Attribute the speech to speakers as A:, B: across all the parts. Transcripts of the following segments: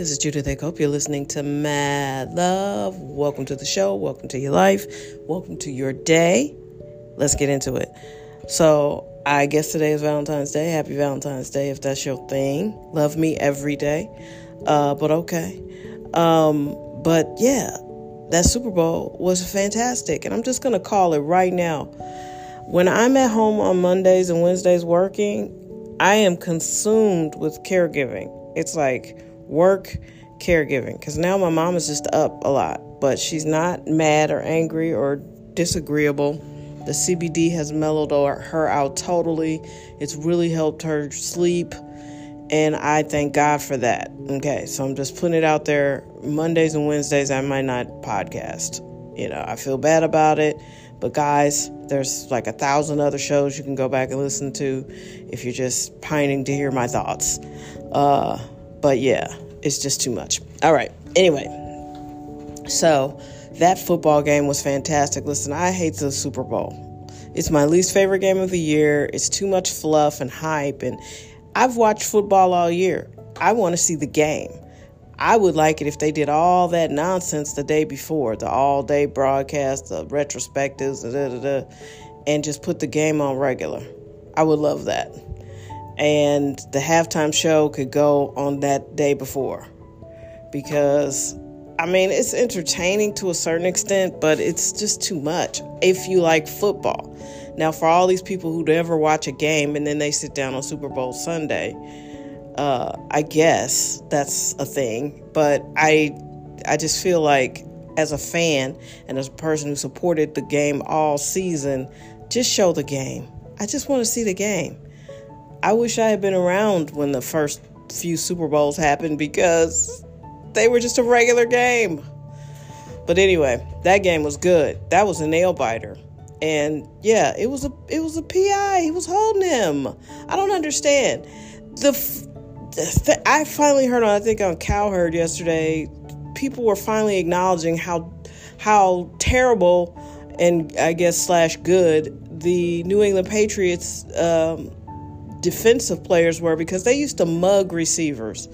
A: This is Judith Hope. You're listening to Mad Love. Welcome to the show. Welcome to your life. Welcome to your day. Let's get into it. So, I guess today is Valentine's Day. Happy Valentine's Day if that's your thing. Love me every day. Uh, but okay. Um, but yeah, that Super Bowl was fantastic. And I'm just going to call it right now. When I'm at home on Mondays and Wednesdays working, I am consumed with caregiving. It's like work, caregiving. Because now my mom is just up a lot, but she's not mad or angry or disagreeable. The CBD has mellowed her out totally. It's really helped her sleep. And I thank God for that. Okay, so I'm just putting it out there. Mondays and Wednesdays, I might not podcast. You know, I feel bad about it. But guys, there's like a thousand other shows you can go back and listen to if you're just pining to hear my thoughts. Uh, but yeah, it's just too much. All right. Anyway, so that football game was fantastic. Listen, I hate the Super Bowl. It's my least favorite game of the year. It's too much fluff and hype. And I've watched football all year. I want to see the game. I would like it if they did all that nonsense the day before, the all day broadcast, the retrospectives, da, da, da, and just put the game on regular. I would love that. And the halftime show could go on that day before. Because, I mean, it's entertaining to a certain extent, but it's just too much if you like football. Now, for all these people who never watch a game and then they sit down on Super Bowl Sunday, uh, I guess that's a thing, but I I just feel like as a fan and as a person who supported the game all season, just show the game. I just want to see the game. I wish I had been around when the first few Super Bowls happened because they were just a regular game. But anyway, that game was good. That was a nail biter. And yeah, it was a it was a PI. He was holding him. I don't understand. The I finally heard on I think on Cowherd yesterday, people were finally acknowledging how how terrible and I guess slash good the New England Patriots um, defensive players were because they used to mug receivers.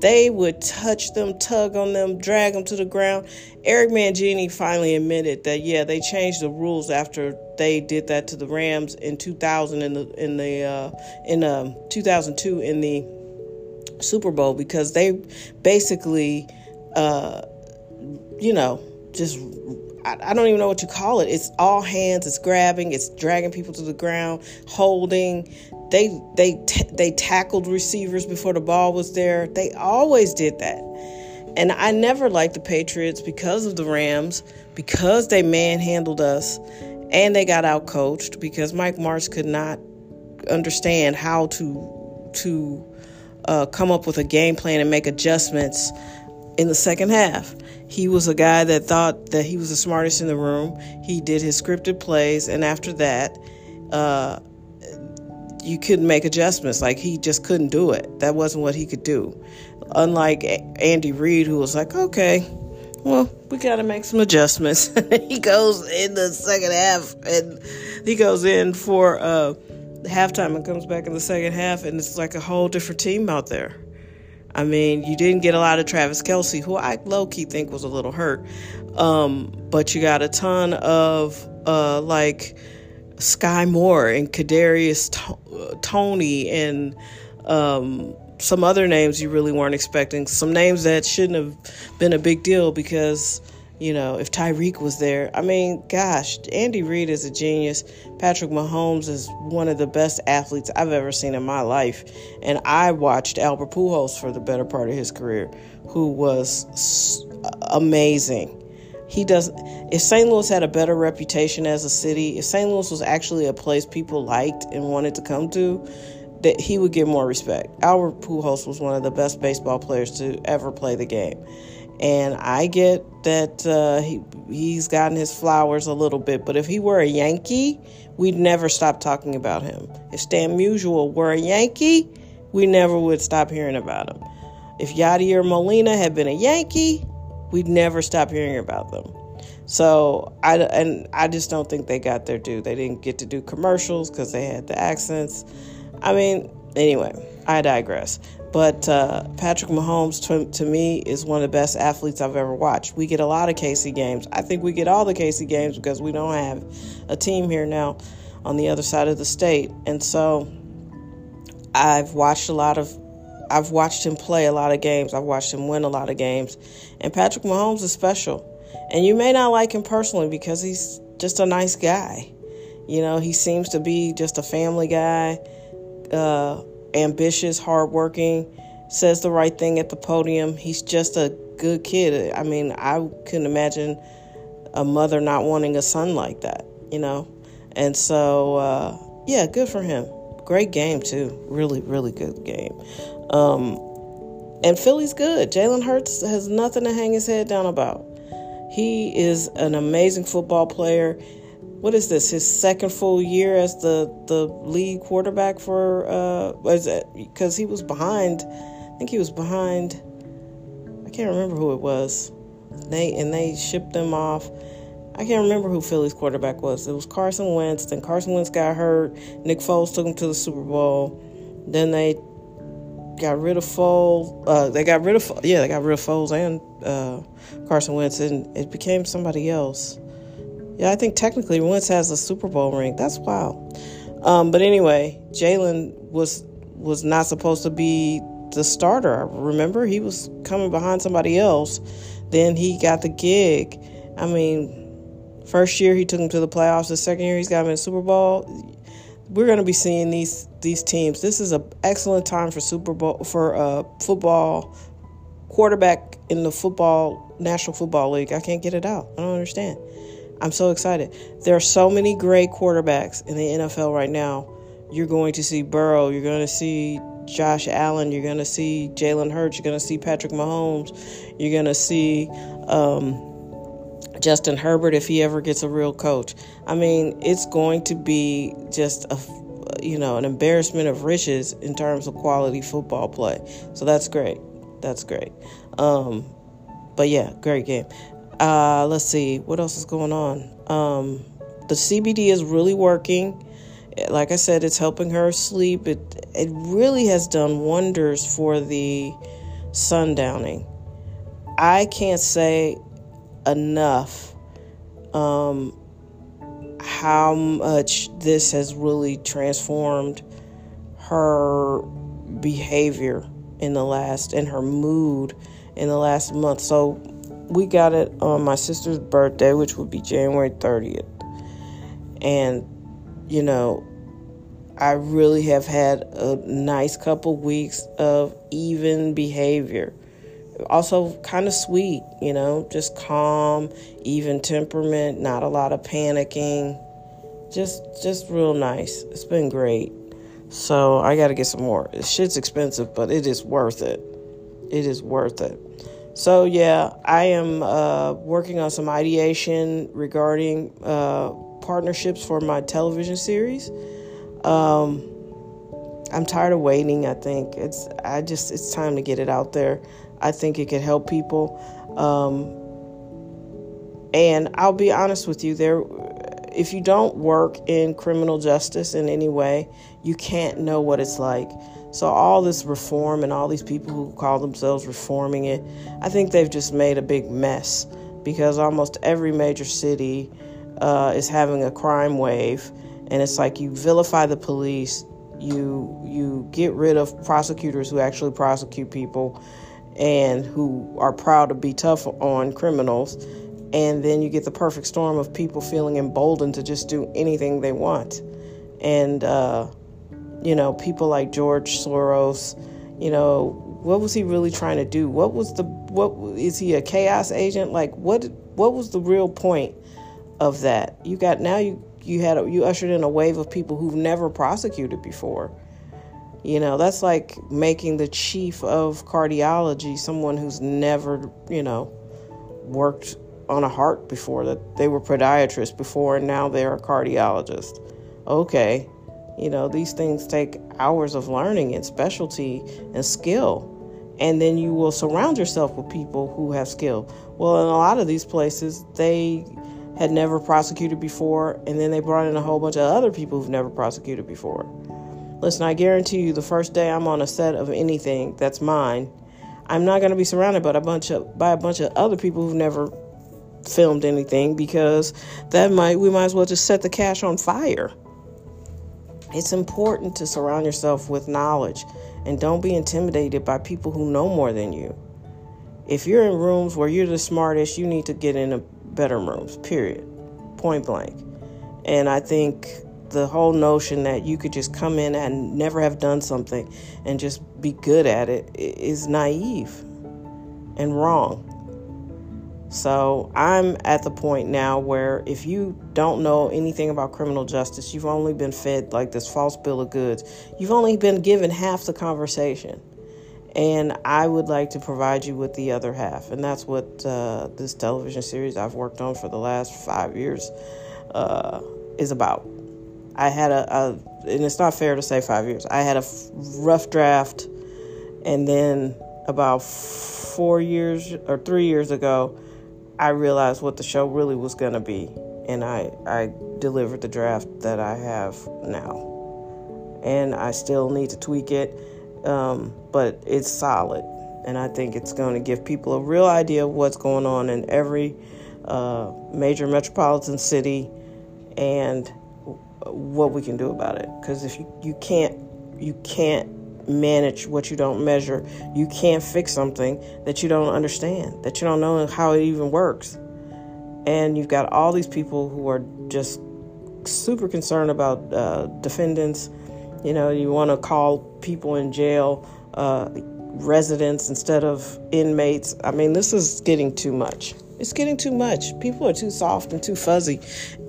A: They would touch them, tug on them, drag them to the ground. Eric Mangini finally admitted that yeah, they changed the rules after they did that to the Rams in 2000 in the in the uh, in um, 2002 in the Super Bowl because they basically, uh, you know, just I, I, don't even know what you call it. It's all hands. It's grabbing. It's dragging people to the ground, holding. They they they tackled receivers before the ball was there. They always did that, and I never liked the Patriots because of the Rams because they manhandled us, and they got out coached because Mike Martz could not understand how to to uh, come up with a game plan and make adjustments in the second half. He was a guy that thought that he was the smartest in the room. He did his scripted plays, and after that, uh, you couldn't make adjustments. Like he just couldn't do it. That wasn't what he could do. Unlike Andy Reid, who was like, okay, well, we got to make some adjustments. he goes in the second half, and he goes in for. Uh, halftime and comes back in the second half, and it's like a whole different team out there. I mean, you didn't get a lot of Travis Kelce, who I low key think was a little hurt, um, but you got a ton of uh, like Skyy Moore and Kadarius T- Toney and um, some other names you really weren't expecting. Some names that shouldn't have been a big deal because you know, if Tyreek was there. I mean, gosh, Andy Reid is a genius. Patrick Mahomes is one of the best athletes I've ever seen in my life. And I watched Albert Pujols for the better part of his career, who was amazing. He does. If St. Louis had a better reputation as a city, if St. Louis was actually a place people liked and wanted to come to, that he would get more respect. Albert Pujols was one of the best baseball players to ever play the game. And I get that uh, he he's gotten his flowers a little bit, but if he were a Yankee, we'd never stop talking about him. If Stan Musial were a Yankee, we never would stop hearing about him. If Yadier Molina had been a Yankee, we'd never stop hearing about them. So I and I just don't think they got their due. They didn't get to do commercials because they had the accents. I mean, anyway, I digress. But uh, Patrick Mahomes, to, to, me, is one of the best athletes I've ever watched. We get a lot of KC games. I think we get all the KC games because we don't have a team here now on the other side of the state. And so I've watched a lot of I've watched him play a lot of games. I've watched him win a lot of games. And Patrick Mahomes is special. And you may not like him personally because he's just a nice guy. You know, he seems to be just a family guy. Uh, ambitious, hardworking, says the right thing at the podium. He's just a good kid. I mean, I couldn't imagine a mother not wanting a son like that, you know? And so, uh, yeah, good for him. Great game, too. Really, really good game. Um, and Philly's good. Jalen Hurts has nothing to hang his head down about. He is an amazing football player what is this? His second full year as the the lead quarterback for uh was it because he was behind I think he was behind I can't remember who it was. They and they shipped him off. I can't remember who Philly's quarterback was. It was Carson Wentz. Then Carson Wentz got hurt. Nick Foles took him to the Super Bowl. Then they got rid of Foles. Uh, they got rid of yeah, they got rid of Foles and uh, Carson Wentz, and it became somebody else. Yeah, I think technically Wentz has a Super Bowl ring. That's wild. Um, but anyway, Jalen was was not supposed to be the starter. Remember, he was coming behind somebody else. Then he got the gig. I mean, first year he took him to the playoffs. The second year he's got him in the Super Bowl. We're going to be seeing these these teams. This is an excellent time for Super Bowl for uh, football quarterback in the football National Football League. I can't get it out. I don't understand. I'm so excited. There are so many great quarterbacks in the NFL right now. You're going to see Burrow, you're going to see Josh Allen, you're going to see Jalen Hurts, you're going to see Patrick Mahomes, you're going to see um, Justin Herbert if he ever gets a real coach. I mean, it's going to be just a you know an embarrassment of riches in terms of quality football play. So that's great. That's great. Um, but yeah, great game. Uh, let's see, what else is going on? Um, the CBD is really working. Like I said, it's helping her sleep. It it really has done wonders for the sundowning. I can't say enough um, how much this has really transformed her behavior in the last and her mood in the last month. So we got it on my sister's birthday, which would be January 30th. And, you know, I really have had a nice couple weeks of even behavior. Also, kind of sweet, you know, just calm, even temperament, not a lot of panicking. Just, just real nice. It's been great. So I got to get some more. Shit's expensive, but it is worth it. It is worth it. So, yeah, I am uh, working on some ideation regarding uh, partnerships for my television series. Um, I'm tired of waiting. I think it's I just it's time to get it out there. I think it could help people. Um, and I'll be honest with you, there if you don't work in criminal justice in any way, you can't know what it's like. So, all this reform and all these people who call themselves reforming it, I think they've just made a big mess because almost every major city uh, is having a crime wave. And it's like you vilify the police, you, you get rid of prosecutors who actually prosecute people and who are proud to be tough on criminals. And then you get the perfect storm of people feeling emboldened to just do anything they want. And, uh, you know, people like George Soros, you know, what was he really trying to do? What was the what is he a chaos agent? Like what what was the real point of that? You got now you you had a, you ushered in a wave of people who've never prosecuted before. You know, that's like making the chief of cardiology someone who's never, you know, worked on a heart before that they were podiatrists before and now they're a cardiologist. Okay, you know, these things take hours of learning and specialty and skill. And then you will surround yourself with people who have skill. Well, in a lot of these places, they had never prosecuted before, and then they brought in a whole bunch of other people who've never prosecuted before. Listen, I guarantee you, the first day I'm on a set of anything that's mine, I'm not going to be surrounded by a bunch of by a bunch of other people who've never filmed anything because that might we might as well just set the cash on fire. It's important to surround yourself with knowledge and don't be intimidated by people who know more than you. If you're in rooms where you're the smartest, you need to get in better rooms, period. Point blank. And I think the whole notion that you could just come in and never have done something and just be good at it is naive and wrong. So I'm at the point now where if you don't know anything about criminal justice, you've only been fed like this false bill of goods. You've only been given half the conversation. And I would like to provide you with the other half. And that's what uh, this television series I've worked on for the last five years uh, is about. I had a, a, and it's not fair to say five years, I had a rough draft. And then about four years or three years ago, I realized what the show really was going to be, and I, I delivered the draft that I have now. And I still need to tweak it, um, but it's solid. And I think it's going to give people a real idea of what's going on in every uh, major metropolitan city and what we can do about it. Because if you, you can't you can't manage what you don't measure. You can't fix something that you don't understand, that you don't know how it even works. And you've got all these people who are just super concerned about uh, defendants. You know, you want to call people in jail uh, residents instead of inmates. I mean, this is getting too much. It's getting too much. People are too soft and too fuzzy,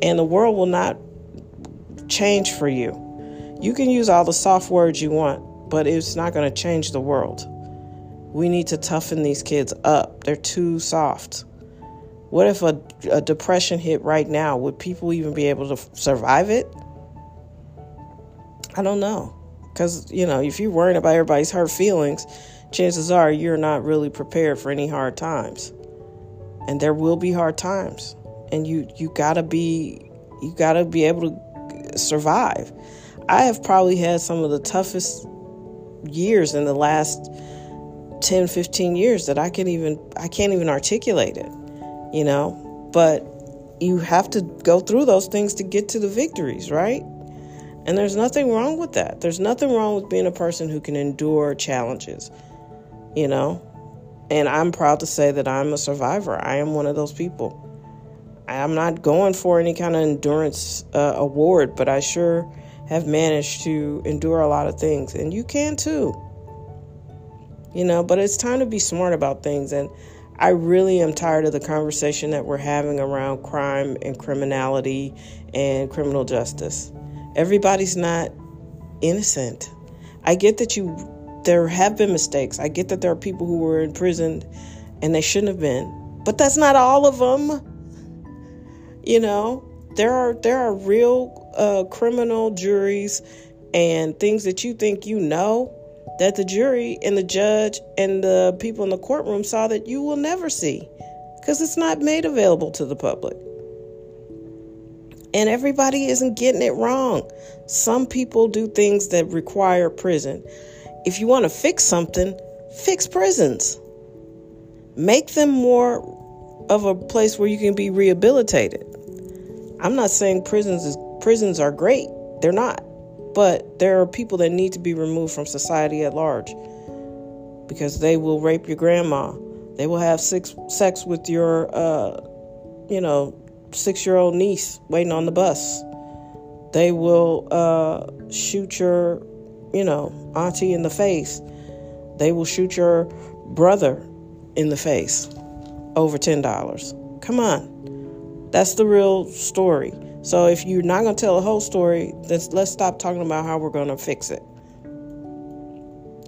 A: and the world will not change for you. You can use all the soft words you want, but it's not going to change the world. We need to toughen these kids up. They're too soft. What if a, a depression hit right now? Would people even be able to survive it? I don't know. Because, you know, if you're worrying about everybody's hurt feelings, chances are you're not really prepared for any hard times. And there will be hard times. And you you got to be you got to be able to survive. I have probably had some of the toughest years in the last 10 15 years that I can even I can't even articulate it you know but you have to go through those things to get to the victories right and there's nothing wrong with that there's nothing wrong with being a person who can endure challenges you know and I'm proud to say that I'm a survivor I am one of those people I'm not going for any kind of endurance uh, award but I sure have managed to endure a lot of things, and you can too. You know, but it's time to be smart about things. And I really am tired of the conversation that we're having around crime and criminality and criminal justice. Everybody's not innocent. I get that you there have been mistakes. I get that there are people who were imprisoned and they shouldn't have been. But that's not all of them. You know, there are there are real uh, criminal juries and things that you think you know that the jury and the judge and the people in the courtroom saw that you will never see because it's not made available to the public. And everybody isn't getting it wrong. Some people do things that require prison. If you want to fix something, fix prisons. Make them more of a place where you can be rehabilitated. I'm not saying prisons is prisons are great. They're not. But there are people that need to be removed from society at large because they will rape your grandma. They will have sex sex with your uh, you know, 6-year-old niece waiting on the bus. They will uh, shoot your, you know, auntie in the face. They will shoot your brother in the face over $10. Come on. That's the real story. So if you're not going to tell the whole story, then let's stop talking about how we're going to fix it.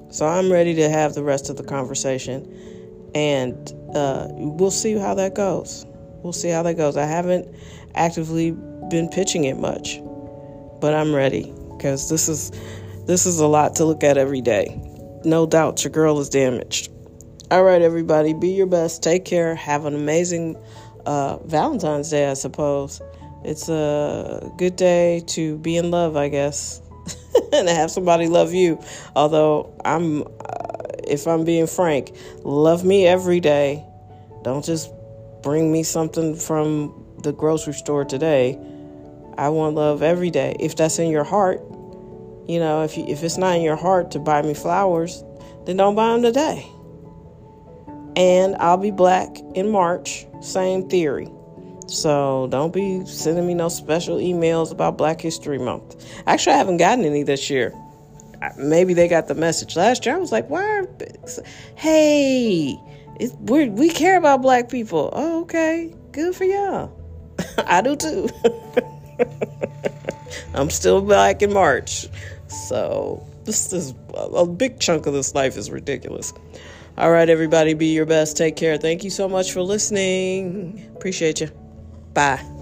A: So I'm ready to have the rest of the conversation, and uh, we'll see how that goes. We'll see how that goes. I haven't actively been pitching it much, but I'm ready because this is this is a lot to look at every day. No doubt, your girl is damaged. All right, everybody, be your best. Take care. Have an amazing uh, Valentine's Day, I suppose. It's a good day to be in love, I guess. and have somebody love you. Although I'm, uh, if I'm being frank, love me every day. Don't just bring me something from the grocery store today. I want love every day. If that's in your heart, you know, if you, if it's not in your heart to buy me flowers, then don't buy them today. And I'll be black in March. Same theory. So don't be sending me no special emails about Black History Month. Actually, I haven't gotten any this year. Maybe they got the message last year. I was like, "Why? Hey, we we care about Black people. Oh, okay, good for y'all. I do too. I'm still black in March, so this is a big chunk of this life is ridiculous. All right, everybody, be your best. Take care. Thank you so much for listening. Appreciate you. Bye.